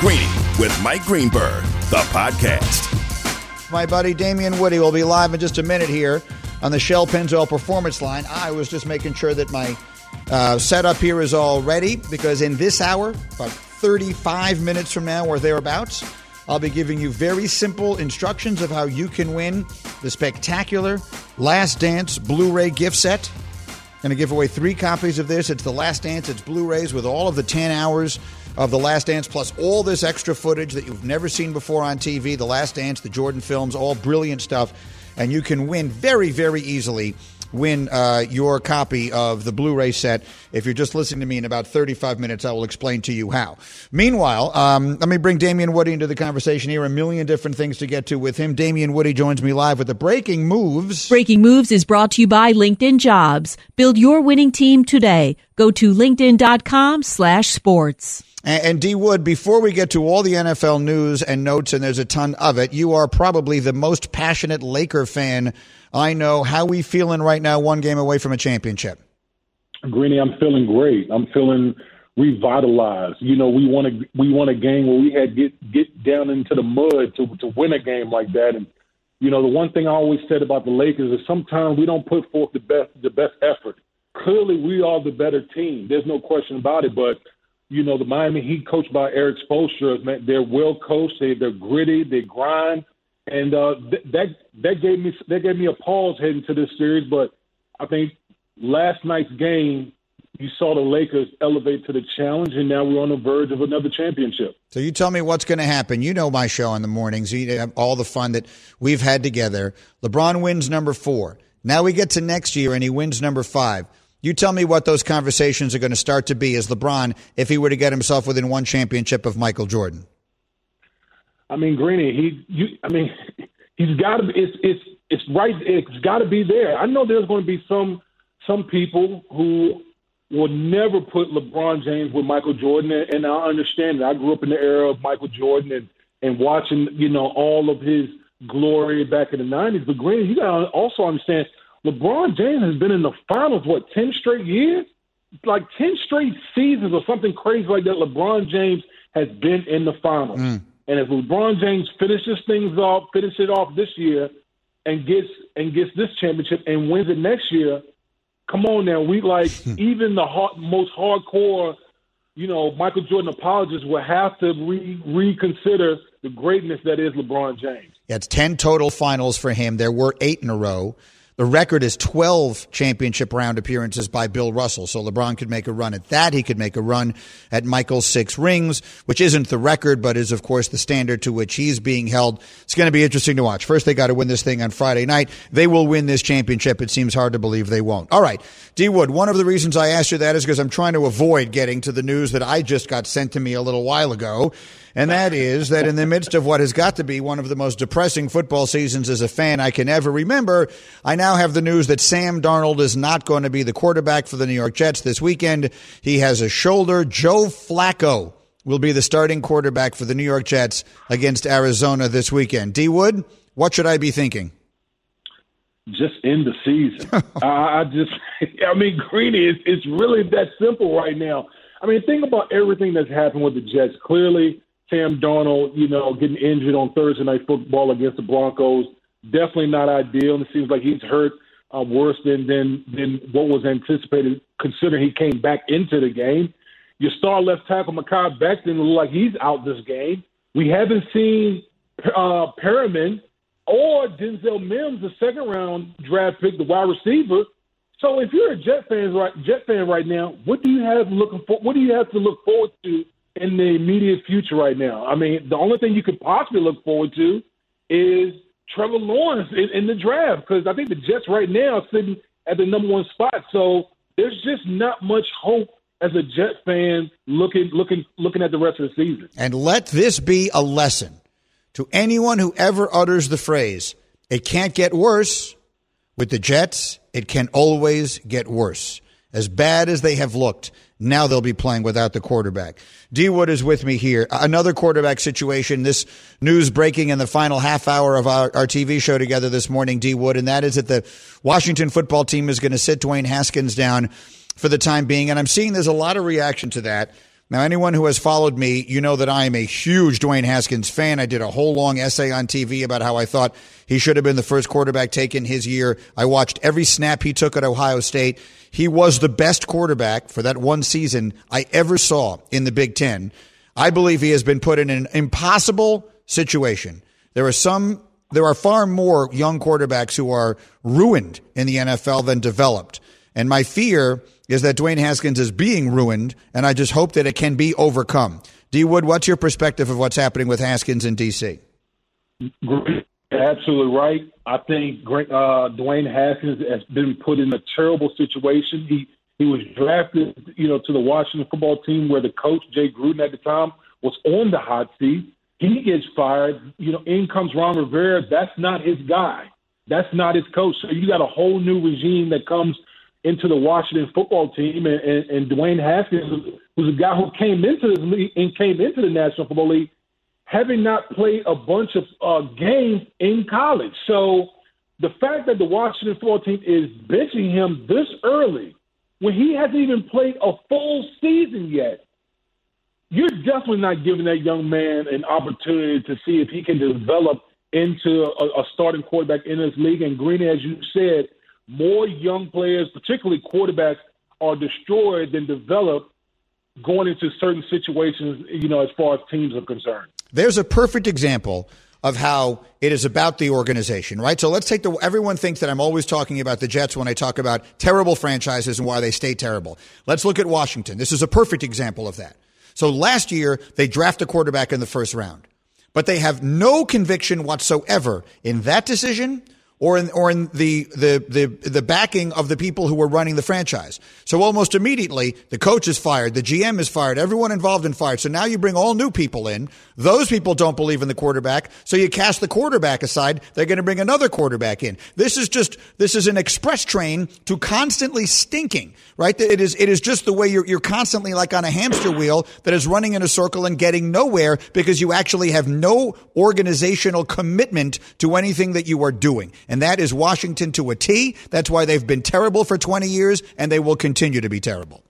Greeny with Mike Greenberg, the podcast. My buddy Damien Woody will be live in just a minute here on the Shell Pennzoil Performance Line. I was just making sure that my uh, setup here is all ready because in this hour, about 35 minutes from now or thereabouts, I'll be giving you very simple instructions of how you can win the spectacular Last Dance Blu ray gift set. Going to give away three copies of this. It's the Last Dance, it's Blu rays with all of the 10 hours of The Last Dance, plus all this extra footage that you've never seen before on TV The Last Dance, the Jordan films, all brilliant stuff. And you can win very, very easily win uh, your copy of the Blu-ray set. If you're just listening to me in about 35 minutes, I will explain to you how. Meanwhile, um, let me bring Damien Woody into the conversation here. A million different things to get to with him. Damien Woody joins me live with the breaking moves. Breaking moves is brought to you by LinkedIn Jobs. Build your winning team today. Go to linkedin.com/sports. And, and D Wood, before we get to all the NFL news and notes, and there's a ton of it, you are probably the most passionate Laker fan I know. How we feeling right now, one game away from a championship? Greeny, I'm feeling great. I'm feeling revitalized. You know, we want to we want a game where we had get get down into the mud to to win a game like that. And you know, the one thing I always said about the Lakers is sometimes we don't put forth the best the best effort. Clearly, we are the better team. There's no question about it. But you know, the Miami Heat, coached by Erik Spoelstra, man, they're well coached. They they're gritty. They grind, and uh, th- that that gave me that gave me a pause heading to this series. But I think last night's game, you saw the Lakers elevate to the challenge, and now we're on the verge of another championship. So you tell me what's going to happen. You know my show in the mornings. You have all the fun that we've had together. LeBron wins number four. Now we get to next year, and he wins number five. You tell me what those conversations are going to start to be as LeBron if he were to get himself within one championship of Michael Jordan. I mean, Greeny, he, you, I mean, he's got to. It's, it's, it's right. It's got to be there. I know there's going to be some, some people who will never put LeBron James with Michael Jordan, and I understand it. I grew up in the era of Michael Jordan and and watching, you know, all of his glory back in the '90s. But Greeny, you got to also understand LeBron James has been in the finals what ten straight years, like ten straight seasons or something crazy like that. LeBron James has been in the finals, mm. and if LeBron James finishes things off, finishes it off this year, and gets and gets this championship and wins it next year, come on now, we like even the hard, most hardcore, you know, Michael Jordan apologists will have to re- reconsider the greatness that is LeBron James. Yeah, it's ten total finals for him. There were eight in a row. The record is 12 championship round appearances by Bill Russell. So LeBron could make a run at that. He could make a run at Michael's six rings, which isn't the record, but is, of course, the standard to which he's being held. It's going to be interesting to watch. First, they got to win this thing on Friday night. They will win this championship. It seems hard to believe they won't. All right. D Wood, one of the reasons I asked you that is because I'm trying to avoid getting to the news that I just got sent to me a little while ago and that is that in the midst of what has got to be one of the most depressing football seasons as a fan I can ever remember, I now have the news that Sam Darnold is not going to be the quarterback for the New York Jets this weekend. He has a shoulder. Joe Flacco will be the starting quarterback for the New York Jets against Arizona this weekend. D Wood, what should I be thinking? Just end the season. I, I just, I mean, Greeny, it's, it's really that simple right now. I mean, think about everything that's happened with the Jets. Clearly, Sam Darnold, you know, getting injured on Thursday night football against the Broncos. Definitely not ideal. And it seems like he's hurt uh, worse than, than than what was anticipated, considering he came back into the game. Your star left tackle Mekhi Becton look like he's out this game. We haven't seen uh, Perriman or Denzel Mims, the second round draft pick, the wide receiver. So if you're a Jet fan right Jet fan right now, what do you have looking for? What do you have to look forward to in the immediate future right now. I mean, the only thing you could possibly look forward to is Trevor Lawrence in, in the draft because I think the Jets right now are sitting at the number one spot. So there's just not much hope as a Jet fan looking looking looking at the rest of the season. And let this be a lesson to anyone who ever utters the phrase, "It can't get worse." With the Jets, it can always get worse. As bad as they have looked, now they'll be playing without the quarterback. D Wood is with me here. Another quarterback situation. This news breaking in the final half hour of our, our TV show together this morning, D Wood, and that is that the Washington football team is going to sit Dwayne Haskins down for the time being. And I'm seeing there's a lot of reaction to that Now, anyone who has followed me, you know that I am a huge Dwayne Haskins fan. I did a whole long essay on TV about how I thought he should have been the first quarterback taken his year. I watched every snap he took at Ohio State. He was the best quarterback for that one season I ever saw in the Big Ten. I believe he has been put in an impossible situation. There are some, there are far more young quarterbacks who are ruined in the NFL than developed. And my fear is that Dwayne Haskins is being ruined, and I just hope that it can be overcome. D Wood, what's your perspective of what's happening with Haskins in D.C.? Absolutely right. I think uh, Dwayne Haskins has been put in a terrible situation. He he was drafted, you know, to the Washington football team where the coach Jay Gruden at the time was on the hot seat. He gets fired. You know, in comes Ron Rivera. That's not his guy. That's not his coach. So you got a whole new regime that comes into the Washington football team, and, and, and Dwayne Haskins who's a guy who came into this league and came into the National Football League having not played a bunch of uh, games in college. So the fact that the Washington football team is benching him this early, when he hasn't even played a full season yet, you're definitely not giving that young man an opportunity to see if he can develop into a, a starting quarterback in this league. And Green, as you said, more young players, particularly quarterbacks, are destroyed than developed going into certain situations, you know, as far as teams are concerned. There's a perfect example of how it is about the organization, right? So let's take the everyone thinks that I'm always talking about the Jets when I talk about terrible franchises and why they stay terrible. Let's look at Washington. This is a perfect example of that. So last year they draft a quarterback in the first round, but they have no conviction whatsoever in that decision or in or in the, the the the backing of the people who were running the franchise. So almost immediately, the coach is fired, the GM is fired, everyone involved in fired. So now you bring all new people in. Those people don't believe in the quarterback, so you cast the quarterback aside. They're going to bring another quarterback in. This is just this is an express train to constantly stinking. Right? It is it is just the way you're you're constantly like on a hamster wheel that is running in a circle and getting nowhere because you actually have no organizational commitment to anything that you are doing and that is Washington to a T. That's why they've been terrible for 20 years, and they will continue to be terrible.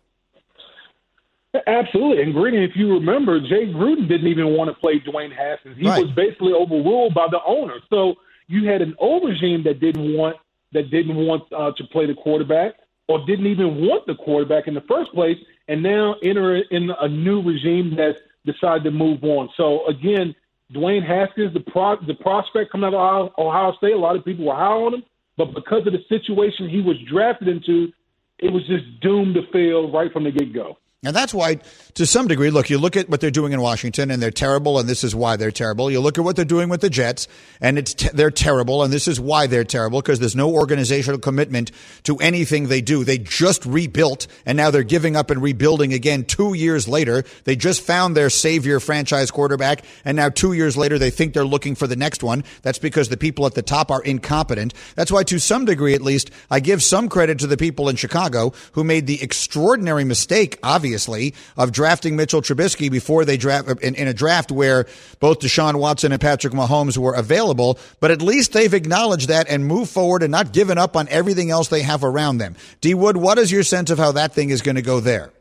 Absolutely. And Green, if you remember, Jay Gruden didn't even want to play Dwayne Haskins. He right. was basically overruled by the owner. So you had an old regime that didn't want that didn't want uh, to play the quarterback or didn't even want the quarterback in the first place, and now enter in a new regime that decided to move on. So again, Dwayne Haskins, the pro, the prospect coming out of Ohio State, a lot of people were high on him, but because of the situation he was drafted into, it was just doomed to fail right from the get go. And that's why, to some degree, look, you look at what they're doing in Washington and they're terrible, and this is why they're terrible. You look at what they're doing with the Jets, and it's te- they're terrible, and this is why they're terrible because there's no organizational commitment to anything they do. They just rebuilt, and now they're giving up and rebuilding again two years later. They just found their savior franchise quarterback, and now two years later, they think they're looking for the next one. That's because the people at the top are incompetent. That's why, to some degree at least, I give some credit to the people in Chicago who made the extraordinary mistake, obviously obviously, of drafting Mitchell Trubisky before they draft in, in, a draft where both Deshaun Watson and Patrick Mahomes were available. But at least they've acknowledged that and moved forward and not given up on everything else they have around them. D Wood, what is your sense of how that thing is going to go there?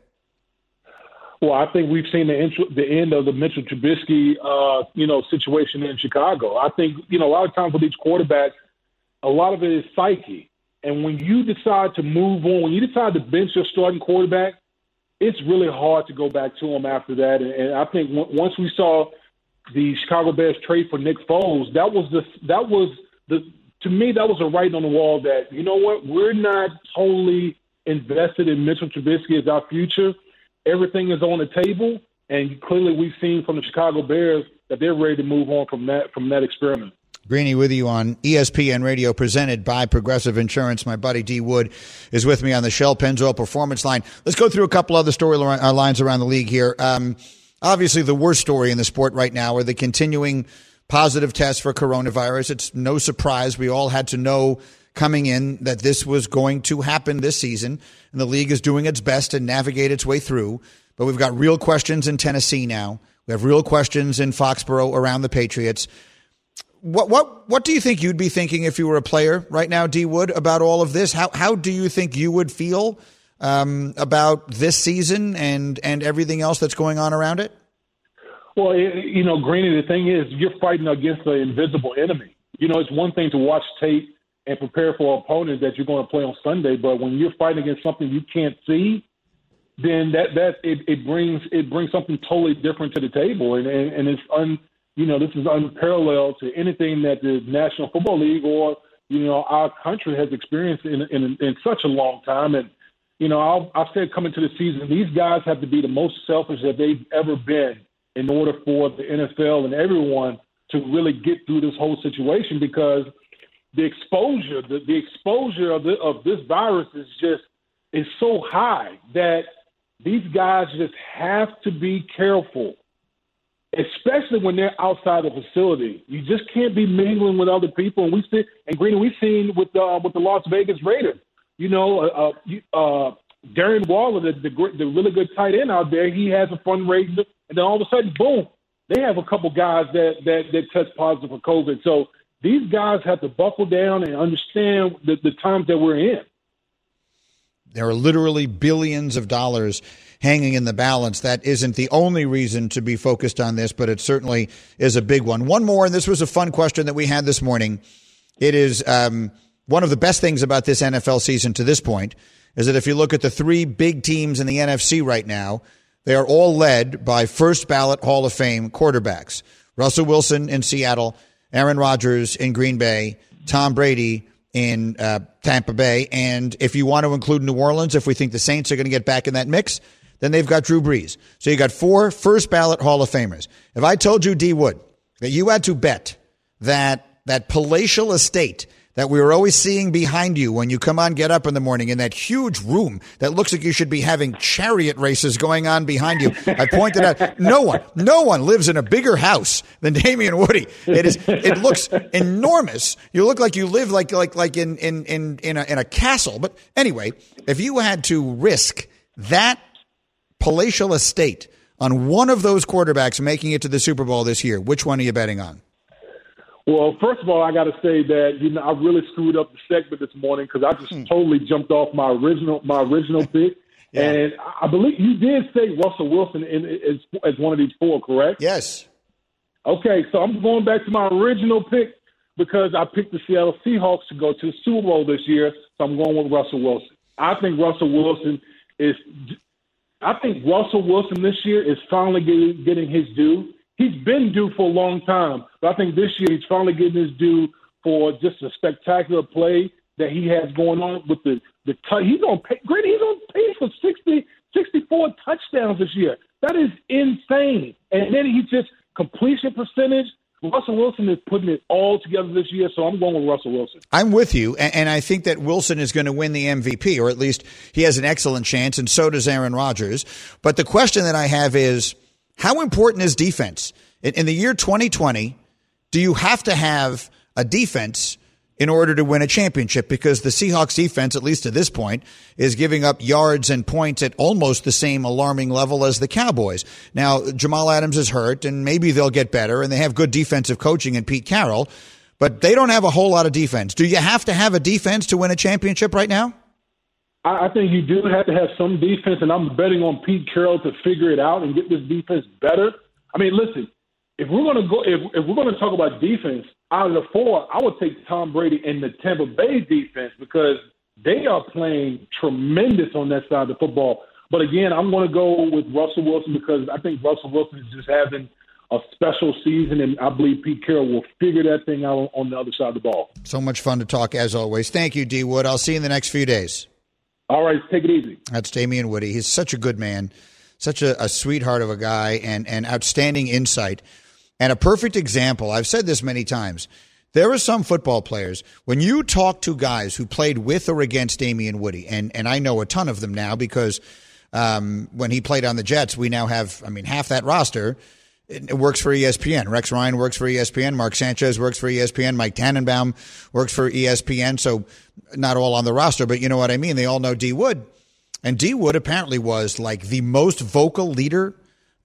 Well, I think we've seen the, intro, the end of the Mitchell Trubisky, uh, you know, situation in Chicago. I think you know a lot of times with each quarterback, a lot of it is psyche. And when you decide to move on, when you decide to bench your starting quarterback, it's really hard to go back to him after that. And, I think w- once we saw the Chicago Bears trade for Nick Foles, that was the that was the to me that was a writing on the wall that you know what we're not totally invested in Mitchell Trubisky as our future. Everything is on the table, and clearly we've seen from the Chicago Bears that they're ready to move on from that from that experiment. Greeny with you on ESPN Radio, presented by Progressive Insurance. My buddy D Wood is with me on the Shell Pennzoil Performance Line. Let's go through a couple other storylines uh, around the league here. Um, obviously, the worst story in the sport right now are the continuing positive tests for coronavirus. It's no surprise. We all had to know coming in that this was going to happen this season, and the league is doing its best to navigate its way through. But we've got real questions in Tennessee now. We have real questions in Foxborough around the Patriots what what what do you think you'd be thinking if you were a player right now, D Wood, about all of this? How how do you think you would feel um, about this season and and everything else that's going on around it? Well, it, you know, Greeny, the thing is, you're fighting against the invisible enemy. You know, it's one thing to watch tape and prepare for opponents that you're going to play on Sunday, but when you're fighting against something you can't see, then that that it, it brings it brings something totally different to the table, and and, and it's un you know this is unparalleled to anything that the National Football League or you know our country has experienced in in, in such a long time, and you know I'll, I've said coming to the season, these guys have to be the most selfish that they've ever been in order for the NFL and everyone to really get through this whole situation because the exposure, the, the exposure of, the, of this virus is just is so high that these guys just have to be careful, especially when they're outside the facility. You just can't be mingling with other people. And we see, and Green, we've seen with uh, with the Las Vegas Raiders. You know, uh, uh, uh Darren Waller, the, the the really good tight end out there, he has a fundraiser, and then all of a sudden, boom, they have a couple guys that that that test positive for COVID. So these guys have to buckle down and understand the, the times that we're in. There are literally billions of dollars hanging in the balance. That isn't the only reason to be focused on this, but it certainly is a big one. One more, and this was a fun question that we had this morning. It is um, one of the best things about this NFL season to this point is that if you look at the three big teams in the NFC right now, they are all led by first ballot Hall of Fame quarterbacks. Russell Wilson in Seattle, Aaron Rodgers in Green Bay, Tom Brady in uh, Tampa Bay. And if you want to include New Orleans, if we think the Saints are going to get back in that mix, then they've got Drew Brees. So you got four first ballot Hall of Famers. If I told you, D Wood, that you had to bet that that palatial estate that we were always seeing behind you when you come on Get Up in the morning in that huge room that looks like you should be having chariot races going on behind you. I pointed out no one, no one lives in a bigger house than Damien Woody. It is, it looks enormous. You look like you live like, like, like in, in, in, in a, in a castle. But anyway, if you had to risk that palatial estate on one of those quarterbacks making it to the Super Bowl this year, which one are you betting on? Well, first of all, I got to say that you know I really screwed up the segment this morning because I just hmm. totally jumped off my original my original pick, yeah. and I believe you did say Russell Wilson in, as, as one of these four, correct? Yes. Okay, so I'm going back to my original pick because I picked the Seattle Seahawks to go to the Super Bowl this year, so I'm going with Russell Wilson. I think Russell Wilson is. I think Russell Wilson this year is finally getting, getting his due he's been due for a long time. But I think this year he's finally getting his due for just a spectacular play that he has going on with the the t- he's on pay, great he's on pace for 60 64 touchdowns this year. That is insane. And then he just completion percentage. Russell Wilson is putting it all together this year, so I'm going with Russell Wilson. I'm with you, and, I think that Wilson is going to win the MVP, or at least he has an excellent chance, and so does Aaron Rodgers. But the question that I have is how important is defense? In the year 2020, do you have to have a defense in order to win a championship? Because the Seahawks defense, at least to this point, is giving up yards and points at almost the same alarming level as the Cowboys. Now, Jamal Adams is hurt, and maybe they'll get better, and they have good defensive coaching in Pete Carroll, but they don't have a whole lot of defense. Do you have to have a defense to win a championship right now? I, think you do have to have some defense, and I'm betting on Pete Carroll to figure it out and get this defense better. I mean, listen, if we're going to go, if, if we're to talk about defense, out of the four, I would take Tom Brady and the Tampa Bay defense because they are playing tremendous on that side of the football. But again, I'm going to go with Russell Wilson because I think Russell Wilson is just having a special season, and I believe Pete Carroll will figure that thing out on the other side of the ball. So much fun to talk as always. Thank you, D Wood. I'll see you in the next few days. All right, take it easy. That's Damien Woody. He's such a good man, such a, a sweetheart of a guy, and, and outstanding insight, and a perfect example. I've said this many times. There are some football players, when you talk to guys who played with or against Damien Woody, and, and I know a ton of them now because um, when he played on the Jets, we now have, I mean, half that roster it works for ESPN. Rex Ryan works for ESPN. Mark Sanchez works for ESPN. Mike Tannenbaum works for ESPN. So not all on the roster, but you know what I mean. They all know D Wood. And D Wood apparently was like the most vocal leader,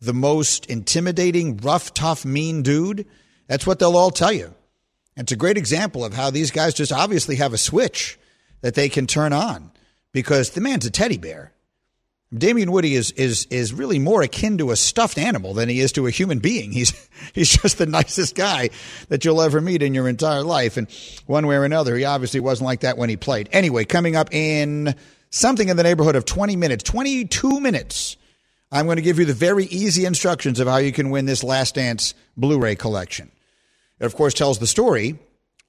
the most intimidating, rough, tough, mean dude. That's what they'll all tell you. And it's a great example of how these guys just obviously have a switch that they can turn on. because the man's a teddy bear. Damien Woody is is is really more akin to a stuffed animal than he is to a human being. He's he's just the nicest guy that you'll ever meet in your entire life. And one way or another, he obviously wasn't like that when he played. Anyway, coming up in something in the neighborhood of 20 minutes, 22 minutes, I'm going to give you the very easy instructions of how you can win this Last Dance Blu-ray collection. It of course tells the story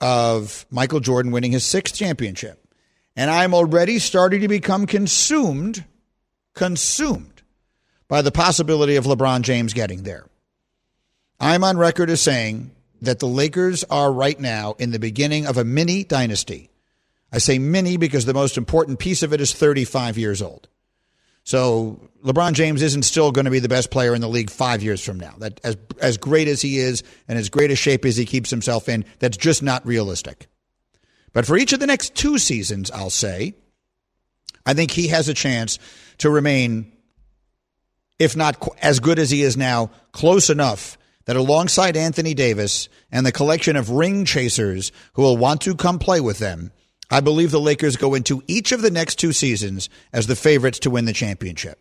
of Michael Jordan winning his sixth championship. And I'm already starting to become consumed consumed by the possibility of LeBron James getting there. I'm on record as saying that the Lakers are right now in the beginning of a mini dynasty. I say mini because the most important piece of it is 35 years old. So LeBron James isn't still going to be the best player in the league five years from now. That as as great as he is and as great a shape as he keeps himself in, that's just not realistic. But for each of the next two seasons, I'll say, I think he has a chance to remain, if not as good as he is now, close enough that alongside Anthony Davis and the collection of ring chasers who will want to come play with them, I believe the Lakers go into each of the next two seasons as the favorites to win the championship.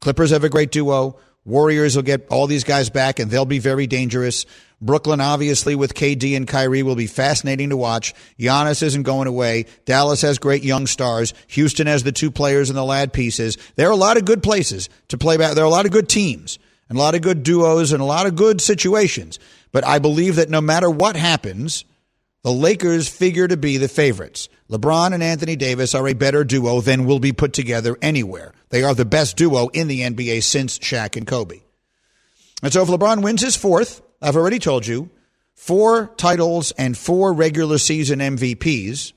Clippers have a great duo. Warriors will get all these guys back and they'll be very dangerous. Brooklyn, obviously, with KD and Kyrie, will be fascinating to watch. Giannis isn't going away. Dallas has great young stars. Houston has the two players and the lad pieces. There are a lot of good places to play back. There are a lot of good teams and a lot of good duos and a lot of good situations. But I believe that no matter what happens, the Lakers figure to be the favorites. LeBron and Anthony Davis are a better duo than will be put together anywhere. They are the best duo in the NBA since Shaq and Kobe. And so if LeBron wins his fourth, I've already told you, four titles and four regular season MVPs,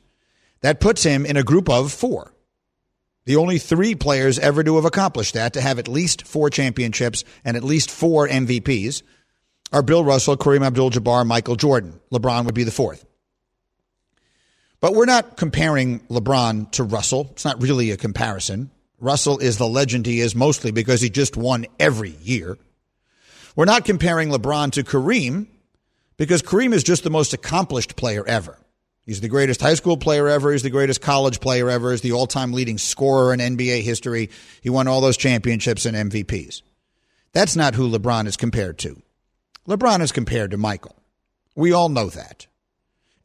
that puts him in a group of four. The only three players ever to have accomplished that, to have at least four championships and at least four MVPs, are Bill Russell, Kareem Abdul Jabbar, Michael Jordan. LeBron would be the fourth. But we're not comparing LeBron to Russell. It's not really a comparison. Russell is the legend he is mostly because he just won every year. We're not comparing LeBron to Kareem because Kareem is just the most accomplished player ever. He's the greatest high school player ever. He's the greatest college player ever. He's the all time leading scorer in NBA history. He won all those championships and MVPs. That's not who LeBron is compared to. LeBron is compared to Michael. We all know that.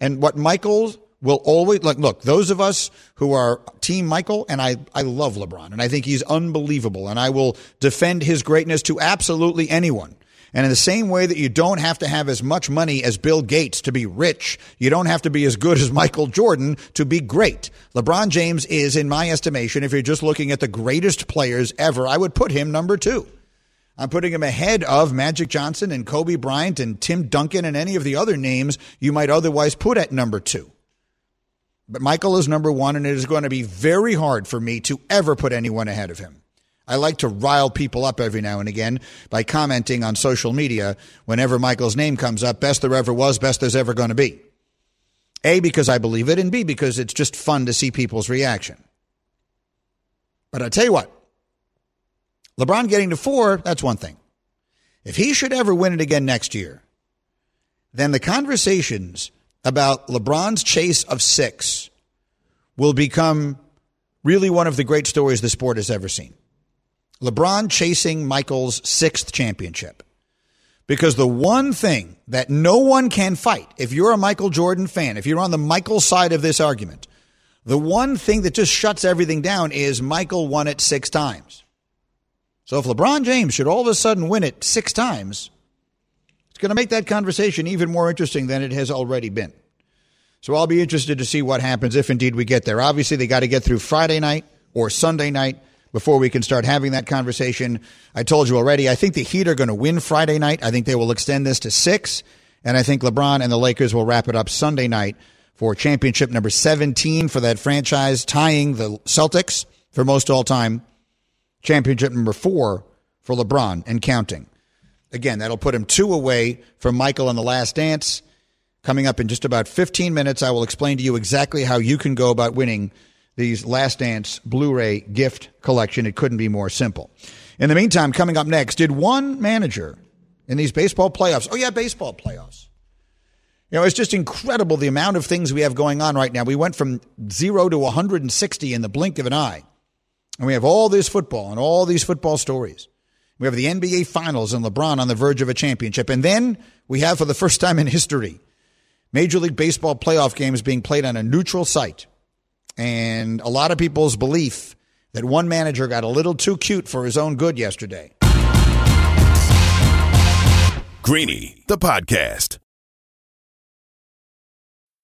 And what Michael will always look, look, those of us who are team Michael, and I, I love LeBron and I think he's unbelievable and I will defend his greatness to absolutely anyone. And in the same way that you don't have to have as much money as Bill Gates to be rich, you don't have to be as good as Michael Jordan to be great. LeBron James is, in my estimation, if you're just looking at the greatest players ever, I would put him number two. I'm putting him ahead of Magic Johnson and Kobe Bryant and Tim Duncan and any of the other names you might otherwise put at number two. But Michael is number one, and it is going to be very hard for me to ever put anyone ahead of him. I like to rile people up every now and again by commenting on social media whenever Michael's name comes up best there ever was, best there's ever going to be. A, because I believe it, and B, because it's just fun to see people's reaction. But I tell you what, LeBron getting to four, that's one thing. If he should ever win it again next year, then the conversations about LeBron's chase of six will become really one of the great stories the sport has ever seen. LeBron chasing Michael's sixth championship. Because the one thing that no one can fight, if you're a Michael Jordan fan, if you're on the Michael side of this argument, the one thing that just shuts everything down is Michael won it six times. So if LeBron James should all of a sudden win it six times, going to make that conversation even more interesting than it has already been. So I'll be interested to see what happens if indeed we get there. Obviously, they got to get through Friday night or Sunday night before we can start having that conversation. I told you already, I think the Heat are going to win Friday night. I think they will extend this to six. And I think LeBron and the Lakers will wrap it up Sunday night for championship number 17 for that franchise, tying the Celtics for most all time. Championship number four for LeBron and counting. Again, that'll put him two away from Michael in the last dance. Coming up in just about 15 minutes, I will explain to you exactly how you can go about winning these Last Dance Blu ray gift collection. It couldn't be more simple. In the meantime, coming up next, did one manager in these baseball playoffs, oh, yeah, baseball playoffs, You know, it's just incredible the amount of things we have going on right now. We went from zero to 160 in the blink of an eye. And we have all this football and all these football stories. We have the NBA Finals and LeBron on the verge of a championship. And then we have, for the first time in history, Major League Baseball playoff games being played on a neutral site. And a lot of people's belief that one manager got a little too cute for his own good yesterday. Greeny, the podcast.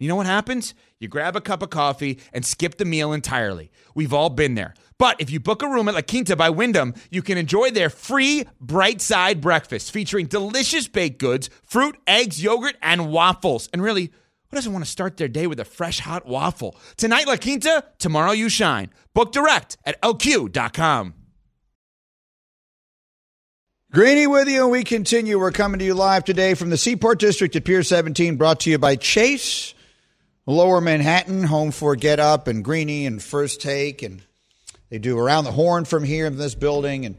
You know what happens? You grab a cup of coffee and skip the meal entirely. We've all been there. But if you book a room at La Quinta by Wyndham, you can enjoy their free bright side breakfast featuring delicious baked goods, fruit, eggs, yogurt, and waffles. And really, who doesn't want to start their day with a fresh hot waffle? Tonight, La Quinta, tomorrow, you shine. Book direct at lq.com. Greeny with you, and we continue. We're coming to you live today from the Seaport District at Pier 17, brought to you by Chase. Lower Manhattan, home for Get Up and Greeny and First Take, and they do around the horn from here in this building, and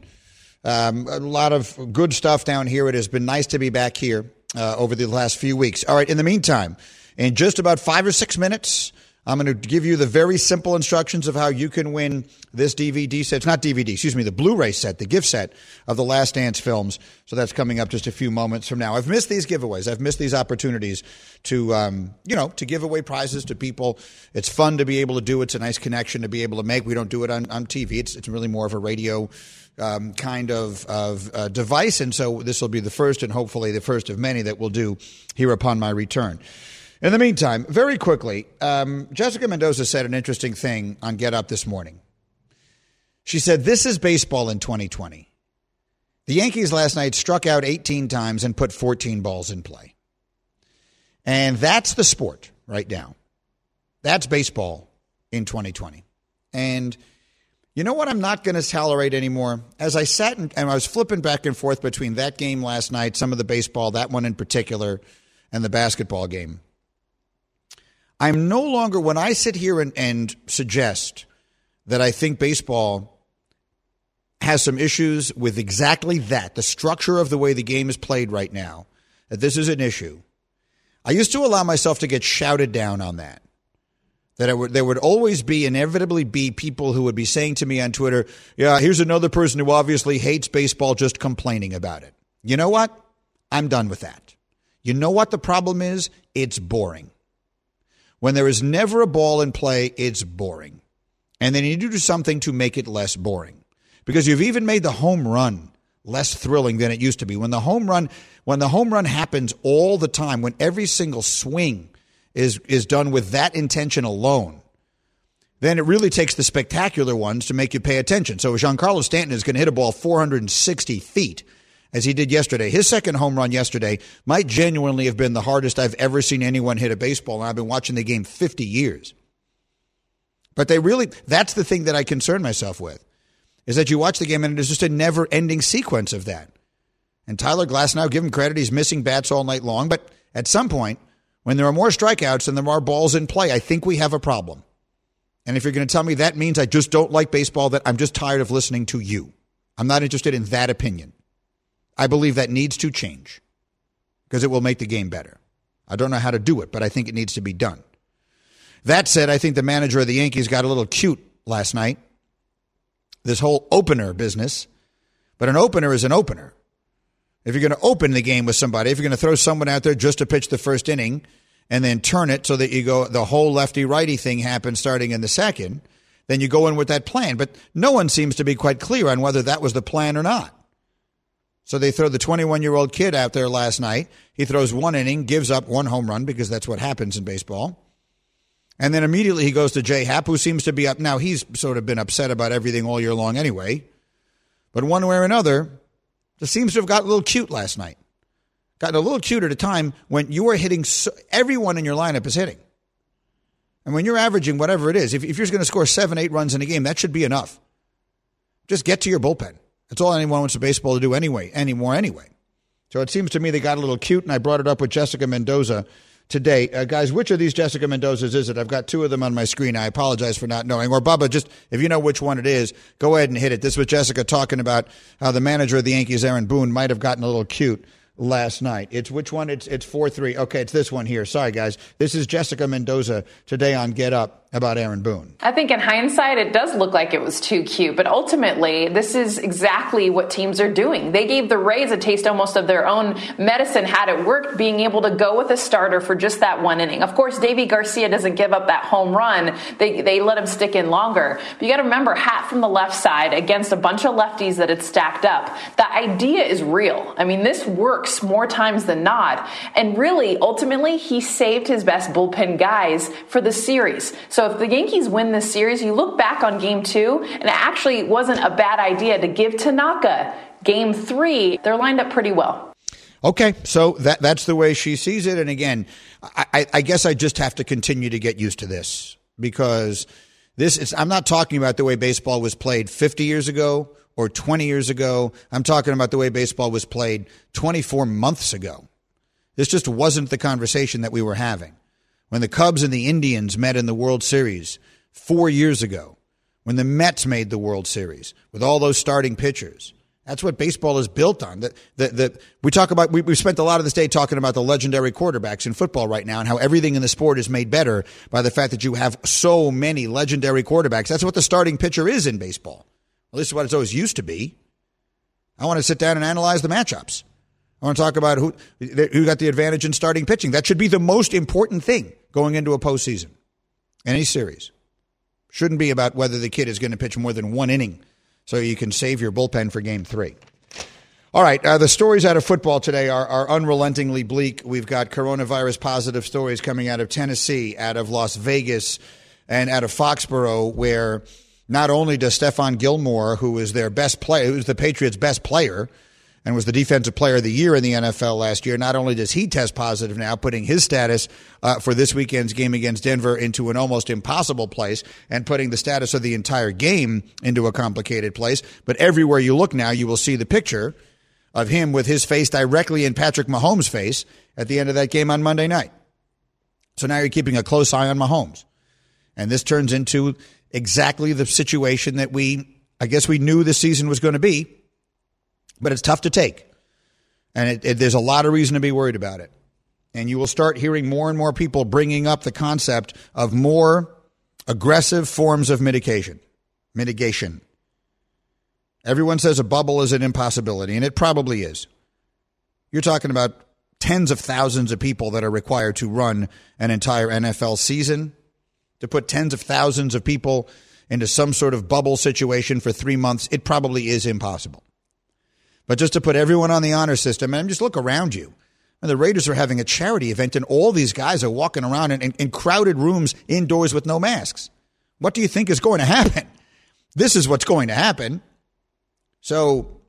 um, a lot of good stuff down here. It has been nice to be back here uh, over the last few weeks. All right, in the meantime, in just about five or six minutes, I'm going to give you the very simple instructions of how you can win this DVD set. It's not DVD, excuse me, the Blu ray set, the gift set of the Last Dance films. So that's coming up just a few moments from now. I've missed these giveaways. I've missed these opportunities to, um, you know, to give away prizes to people. It's fun to be able to do. It's a nice connection to be able to make. We don't do it on, on TV. It's, it's really more of a radio um, kind of, of uh, device. And so this will be the first and hopefully the first of many that we'll do here upon my return. In the meantime, very quickly, um, Jessica Mendoza said an interesting thing on Get Up this morning. She said, This is baseball in 2020. The Yankees last night struck out 18 times and put 14 balls in play. And that's the sport right now. That's baseball in 2020. And you know what I'm not going to tolerate anymore? As I sat and, and I was flipping back and forth between that game last night, some of the baseball, that one in particular, and the basketball game. I'm no longer, when I sit here and, and suggest that I think baseball has some issues with exactly that, the structure of the way the game is played right now, that this is an issue. I used to allow myself to get shouted down on that. That would, there would always be, inevitably be people who would be saying to me on Twitter, yeah, here's another person who obviously hates baseball just complaining about it. You know what? I'm done with that. You know what the problem is? It's boring. When there is never a ball in play, it's boring. And then you need to do something to make it less boring. Because you've even made the home run less thrilling than it used to be. When the home run when the home run happens all the time, when every single swing is is done with that intention alone, then it really takes the spectacular ones to make you pay attention. So Giancarlo Stanton is going to hit a ball 460 feet as he did yesterday. His second home run yesterday might genuinely have been the hardest I've ever seen anyone hit a baseball, and I've been watching the game 50 years. But they really, that's the thing that I concern myself with, is that you watch the game and it is just a never ending sequence of that. And Tyler Glasnow, give him credit, he's missing bats all night long. But at some point, when there are more strikeouts and there are balls in play, I think we have a problem. And if you're going to tell me that means I just don't like baseball, that I'm just tired of listening to you. I'm not interested in that opinion. I believe that needs to change because it will make the game better. I don't know how to do it, but I think it needs to be done. That said, I think the manager of the Yankees got a little cute last night. This whole opener business. But an opener is an opener. If you're going to open the game with somebody, if you're going to throw someone out there just to pitch the first inning and then turn it so that you go, the whole lefty righty thing happens starting in the second, then you go in with that plan. But no one seems to be quite clear on whether that was the plan or not. So they throw the 21 year old kid out there last night. He throws one inning, gives up one home run because that's what happens in baseball. And then immediately he goes to J Happ, who seems to be up. Now, he's sort of been upset about everything all year long anyway. But one way or another, just seems to have got a little cute last night. Gotten a little cute at a time when you are hitting, so, everyone in your lineup is hitting. And when you're averaging whatever it is, if, if you're going to score seven, eight runs in a game, that should be enough. Just get to your bullpen. That's all anyone wants a baseball to do anyway, anymore anyway. So it seems to me they got a little cute, and I brought it up with Jessica Mendoza today. Uh, guys, which of these Jessica Mendozas is it? I've got two of them on my screen. I apologize for not knowing. Or Bubba, just if you know which one it is, go ahead and hit it. This was Jessica talking about how the manager of the Yankees, Aaron Boone, might have gotten a little cute last night. It's which one? It's it's four three. Okay, it's this one here. Sorry, guys. This is Jessica Mendoza today on Get Up about Aaron Boone. I think in hindsight, it does look like it was too cute, but ultimately, this is exactly what teams are doing. They gave the Rays a taste almost of their own medicine had it worked, being able to go with a starter for just that one inning. Of course, Deivi Garcia doesn't give up that home run. They, they let him stick in longer. But you got to remember, Happ from the left side against a bunch of lefties that had stacked up. The idea is real. I mean, this works more times than not. And really, ultimately, he saved his best bullpen guys for the series. So if the Yankees win this series, you look back on game two, and it actually wasn't a bad idea to give Tanaka game three. They're lined up pretty well. Okay, so that that's the way she sees it. And again, I, I guess I just have to continue to get used to this because this is. I'm not talking about the way baseball was played 50 years ago or 20 years ago. I'm talking about the way baseball was played 24 months ago. This just wasn't the conversation that we were having when the Cubs and the Indians met in the World Series four years ago, when the Mets made the World Series with all those starting pitchers. That's what baseball is built on. That the, we talk about. We, we've spent a lot of this day talking about the legendary quarterbacks in football right now, and how everything in the sport is made better by the fact that you have so many legendary quarterbacks. That's what the starting pitcher is in baseball. This is what it's always used to be. I want to sit down and analyze the matchups. I want to talk about who who got the advantage in starting pitching. That should be the most important thing going into a postseason, any series. Shouldn't be about whether the kid is going to pitch more than one inning so you can save your bullpen for game three. All right, uh, the stories out of football today are, are unrelentingly bleak. We've got coronavirus positive stories coming out of Tennessee, out of Las Vegas, and out of Foxborough, where not only does Stephon Gilmore, who is their best player, who's the Patriots' best player, and was the defensive player of the year in the NFL last year. Not only does he test positive now, putting his status uh, for this weekend's game against Denver into an almost impossible place and putting the status of the entire game into a complicated place, but everywhere you look now, you will see the picture of him with his face directly in Patrick Mahomes' face at the end of that game on Monday night. So now you're keeping a close eye on Mahomes. And this turns into exactly the situation that we, I guess we knew the season was going to be but it's tough to take. And it, it, there's a lot of reason to be worried about it. And you will start hearing more and more people bringing up the concept of more aggressive forms of mitigation. Mitigation. Everyone says a bubble is an impossibility, and it probably is. You're talking about tens of thousands of people that are required to run an entire NFL season, to put tens of thousands of people into some sort of bubble situation for three months. It probably is impossible. But just to put everyone on the honor system, and just look around you. And the Raiders are having a charity event, and all these guys are walking around in, in, in crowded rooms indoors with no masks. What do you think is going to happen? This is what's going to happen. So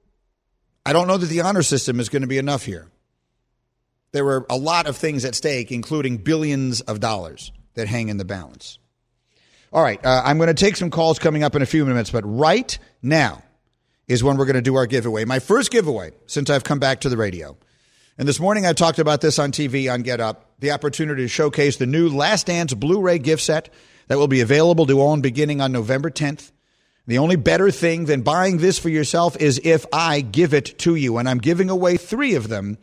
I don't know that the honor system is going to be enough here. There were a lot of things at stake, including billions of dollars that hang in the balance. All right, uh, I'm going to take some calls coming up in a few minutes, but right now, is when we're going to do our giveaway. My first giveaway since I've come back to the radio. And this morning I talked about this on TV on Get Up, the opportunity to showcase the new Last Dance Blu-ray gift set that will be available to own beginning on November 10th. The only better thing than buying this for yourself is if I give it to you. And I'm giving away three of them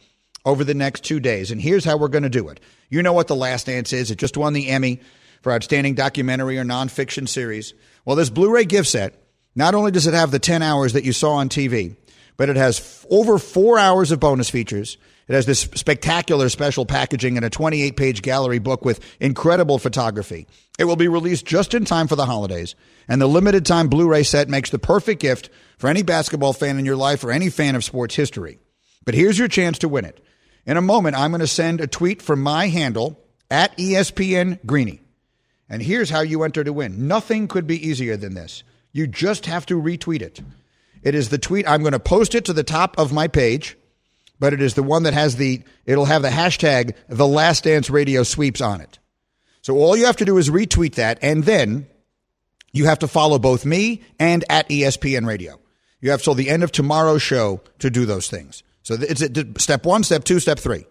over the next two days. And here's how we're going to do it. You know what The Last Dance is. It just won the Emmy for Outstanding Documentary or Nonfiction Series. Well, this Blu ray gift set not only does it have the 10 hours that you saw on TV, but it has f- over four hours of bonus features. It has this spectacular special packaging and a 28 page gallery book with incredible photography. It will be released just in time for the holidays, and the limited time Blu ray set makes the perfect gift for any basketball fan in your life or any fan of sports history. But here's your chance to win it. In a moment, I'm going to send a tweet from my handle at ESPN Greeny. And here's how you enter to win. Nothing could be easier than this. You just have to retweet it. It is the tweet. I'm going to post it to the top of my page, but it is the one that has the, it'll have the hashtag the last dance radio sweeps on it. So all you have to do is retweet that, and then you have to follow both me and at ESPN Radio. You have till the end of tomorrow's show to do those things. So it's step one, step two, step three.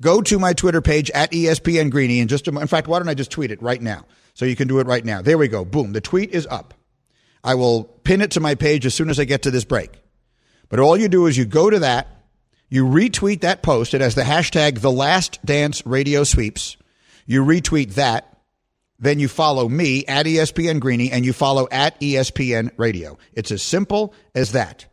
Go to my Twitter page at ESPN Greeny and just in fact, why don't I just tweet it right now? So you can do it right now. There we go. Boom. The tweet is up. I will pin it to my page as soon as I get to this break. But all you do is you go to that, you retweet that post. It has the hashtag the last dance radio sweeps. You retweet that. Then you follow me at ESPN Greeny and you follow at ESPN Radio. It's as simple as that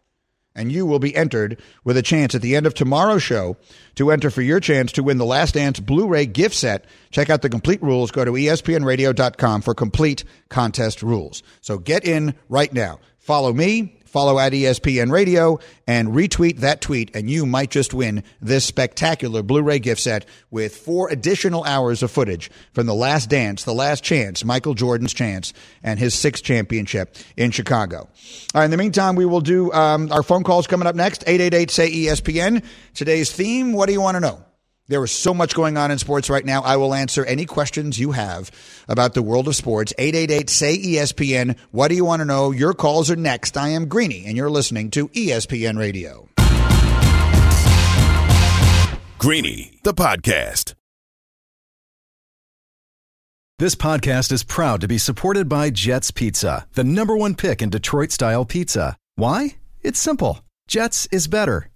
and you will be entered with a chance at the end of tomorrow's show to enter for your chance to win the Last Dance Blu-ray gift set. Check out the complete rules. Go to espnradio.com for complete contest rules. So get in right now. Follow me follow at ESPN Radio, and retweet that tweet, and you might just win this spectacular Blu ray gift set with four additional hours of footage from The Last Dance, The Last Chance, Michael Jordan's chance, and his sixth championship in Chicago. All right, in the meantime, we will do um, our phone calls coming up next 888 say ESPN. Today's theme what do you want to know? There is so much going on in sports right now. I will answer any questions you have about the world of sports. 888 say ESPN. What do you want to know? Your calls are next. I am Greeny, and you're listening to ESPN Radio. Greeny, the podcast. This podcast is proud to be supported by Jets Pizza, the number one pick in Detroit style pizza. Why? It's simple. Jets is better.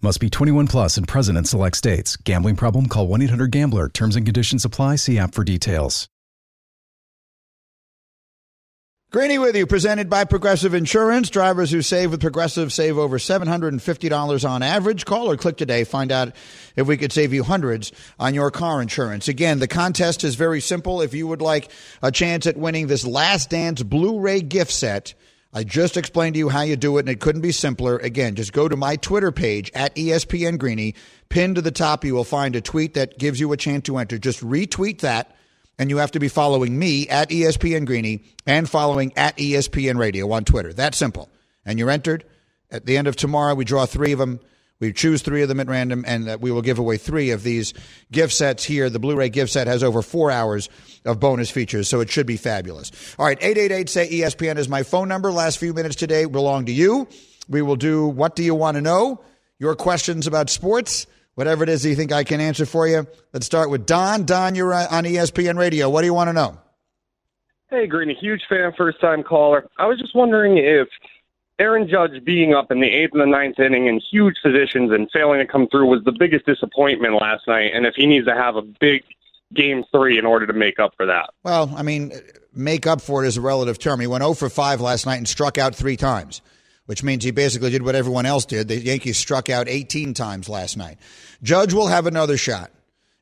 Must be 21 plus and present in select states. Gambling problem? Call 1 800 GAMBLER. Terms and conditions apply. See app for details. Greeny with you, presented by Progressive Insurance. Drivers who save with Progressive save over $750 on average. Call or click today. Find out if we could save you hundreds on your car insurance. Again, the contest is very simple. If you would like a chance at winning this Last Dance Blu ray gift set, I just explained to you how you do it, and it couldn't be simpler. Again, just go to my Twitter page at ESPN Greeny. Pinned to the top, you will find a tweet that gives you a chance to enter. Just retweet that, and you have to be following me at ESPN Greeny and following at ESPN Radio on Twitter. That simple. And you're entered. At the end of tomorrow, we draw three of them. We choose three of them at random, and uh, we will give away three of these gift sets here. The Blu ray gift set has over four hours of bonus features, so it should be fabulous. All right, 888 say ESPN is my phone number. Last few minutes today belong to you. We will do What Do You Want to Know? Your questions about sports, whatever it is you think I can answer for you. Let's start with Don. Don, you're uh, on ESPN Radio. What do you want to know? Hey, Green, a huge fan, first time caller. I was just wondering if Aaron Judge being up in the eighth and the ninth inning in huge positions and failing to come through was the biggest disappointment last night. And if he needs to have a big game three in order to make up for that. Well, I mean, make up for it is a relative term. He went 0 for 5 last night and struck out three times, which means he basically did what everyone else did. The Yankees struck out 18 times last night. Judge will have another shot.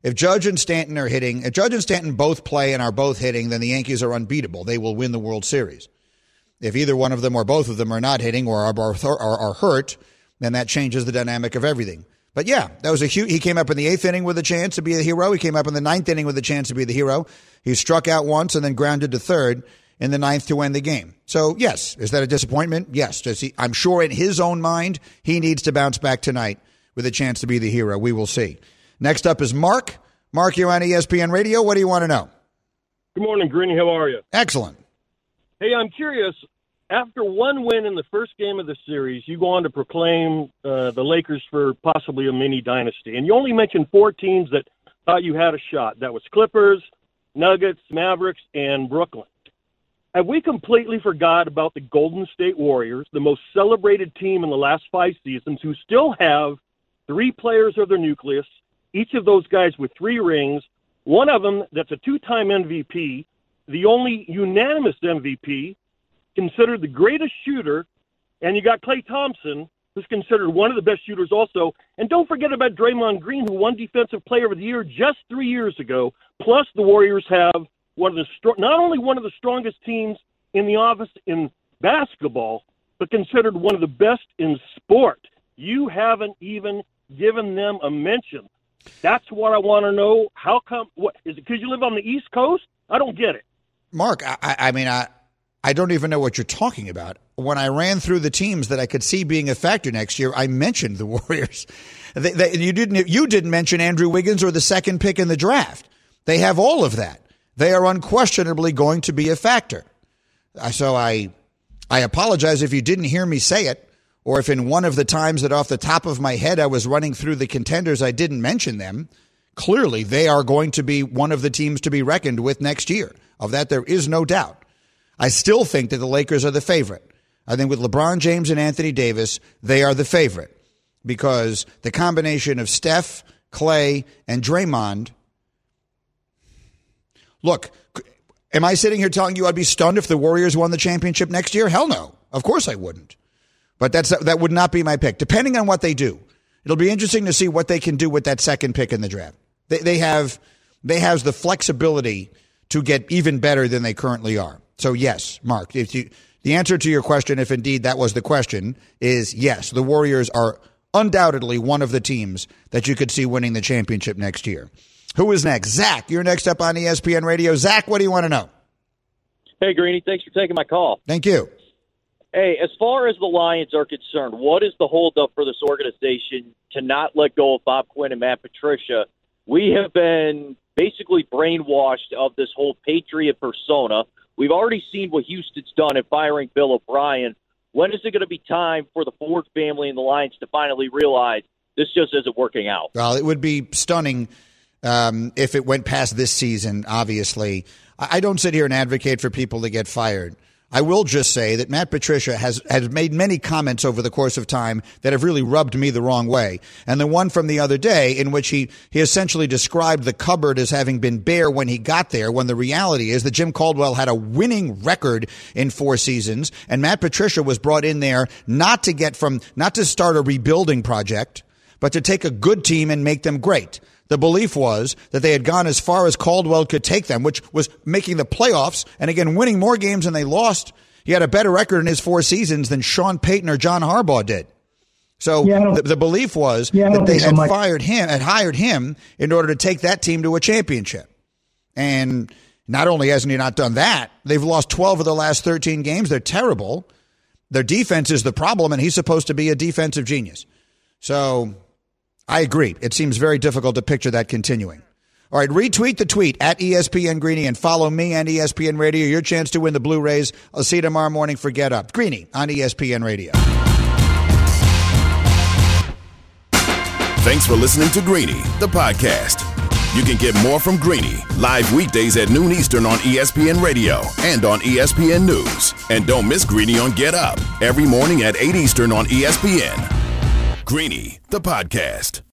If Judge and Stanton are hitting, if Judge and Stanton both play and are both hitting, then the Yankees are unbeatable. They will win the World Series. If either one of them or both of them are not hitting or are, are, are hurt, then that changes the dynamic of everything. But yeah, that was a huge. He came up in the eighth inning with a chance to be the hero. He came up in the ninth inning with a chance to be the hero. He struck out once and then grounded to third in the ninth to end the game. So yes, is that a disappointment? Yes. Does he, I'm sure in his own mind he needs to bounce back tonight with a chance to be the hero. We will see. Next up is Mark. Mark, you're on ESPN Radio. What do you want to know? Good morning, Greeny. How are you? Excellent. Hey, I'm curious. After one win in the first game of the series, you go on to proclaim uh, the Lakers for possibly a mini dynasty, and you only mentioned four teams that thought you had a shot. That was Clippers, Nuggets, Mavericks, and Brooklyn. have we completely forgot about the Golden State Warriors, the most celebrated team in the last five seasons, who still have three players of their nucleus, each of those guys with three rings, one of them that's a two time MVP, the only unanimous MVP, considered the greatest shooter, and you got Klay Thompson, who's considered one of the best shooters also. And don't forget about Draymond Green, who won Defensive Player of the Year just three years ago. Plus, the Warriors have one of the str- not only one of the strongest teams in the office in basketball, but considered one of the best in sport. You haven't even given them a mention. That's what I want to know. How come? What is it? Because you live on the East Coast? I don't get it. Mark, I, I mean, I I don't even know what you're talking about. When I ran through the teams that I could see being a factor next year, I mentioned the Warriors. They, they, you didn't you didn't mention Andrew Wiggins or the second pick in the draft. They have all of that. They are unquestionably going to be a factor. So I I apologize if you didn't hear me say it or if in one of the times that off the top of my head I was running through the contenders, I didn't mention them, clearly they are going to be one of the teams to be reckoned with next year. Of that, there is no doubt. I still think that the Lakers are the favorite. I think with LeBron James and Anthony Davis, they are the favorite because the combination of Steph, Klay, and Draymond. Look, am I sitting here telling you I'd be stunned if the Warriors won the championship next year? Hell no. Of course I wouldn't. But that's that would not be my pick. Depending on what they do, it'll be interesting to see what they can do with that second pick in the draft. They, they have they have the flexibility to get even better than they currently are. So yes, Mark, if you, the answer to your question, if indeed that was the question, is yes. The Warriors are undoubtedly one of the teams that you could see winning the championship next year. Who is next? Zach, you're next up on ESPN Radio. Zach, what do you want to know? Hey, Greeny, thanks for taking my call. Thank you. Hey, as far as the Lions are concerned, what is the holdup for this organization to not let go of Bob Quinn and Matt Patricia? We have been basically brainwashed of this whole patriot persona. We've already seen what Houston's done in firing Bill O'Brien. When is it going to be time for the Ford family and the Lions to finally realize this just isn't working out? Well, it would be stunning um, if it went past this season, obviously. I don't sit here and advocate for people to get fired. I will just say that Matt Patricia has, has made many comments over the course of time that have really rubbed me the wrong way. And the one from the other day in which he, he essentially described the cupboard as having been bare when he got there, when the reality is that Jim Caldwell had a winning record in four seasons and Matt Patricia was brought in there not to get from, not to start a rebuilding project, but to take a good team and make them great. The belief was that they had gone as far as Caldwell could take them, which was making the playoffs and again winning more games than they lost. He had a better record in his four seasons than Sean Payton or John Harbaugh did. So Yeah, the, the belief was Yeah, that they think so, had fired him, had hired him in order to take that team to a championship. And not only hasn't he not done that, they've lost 12 of the last 13 games. They're terrible. Their defense is the problem, and he's supposed to be a defensive genius. So I agree. It seems very difficult to picture that continuing. All right, retweet the tweet at ESPN Greeny and follow me and ESPN Radio. Your chance to win the Blu-rays. I'll see you tomorrow morning for Get Up. Greeny on ESPN Radio. Thanks for listening to Greeny, the podcast. You can get more from Greeny live weekdays at noon Eastern on ESPN Radio and on ESPN News. And don't miss Greeny on Get Up every morning at 8 Eastern on ESPN. Greeny, the podcast.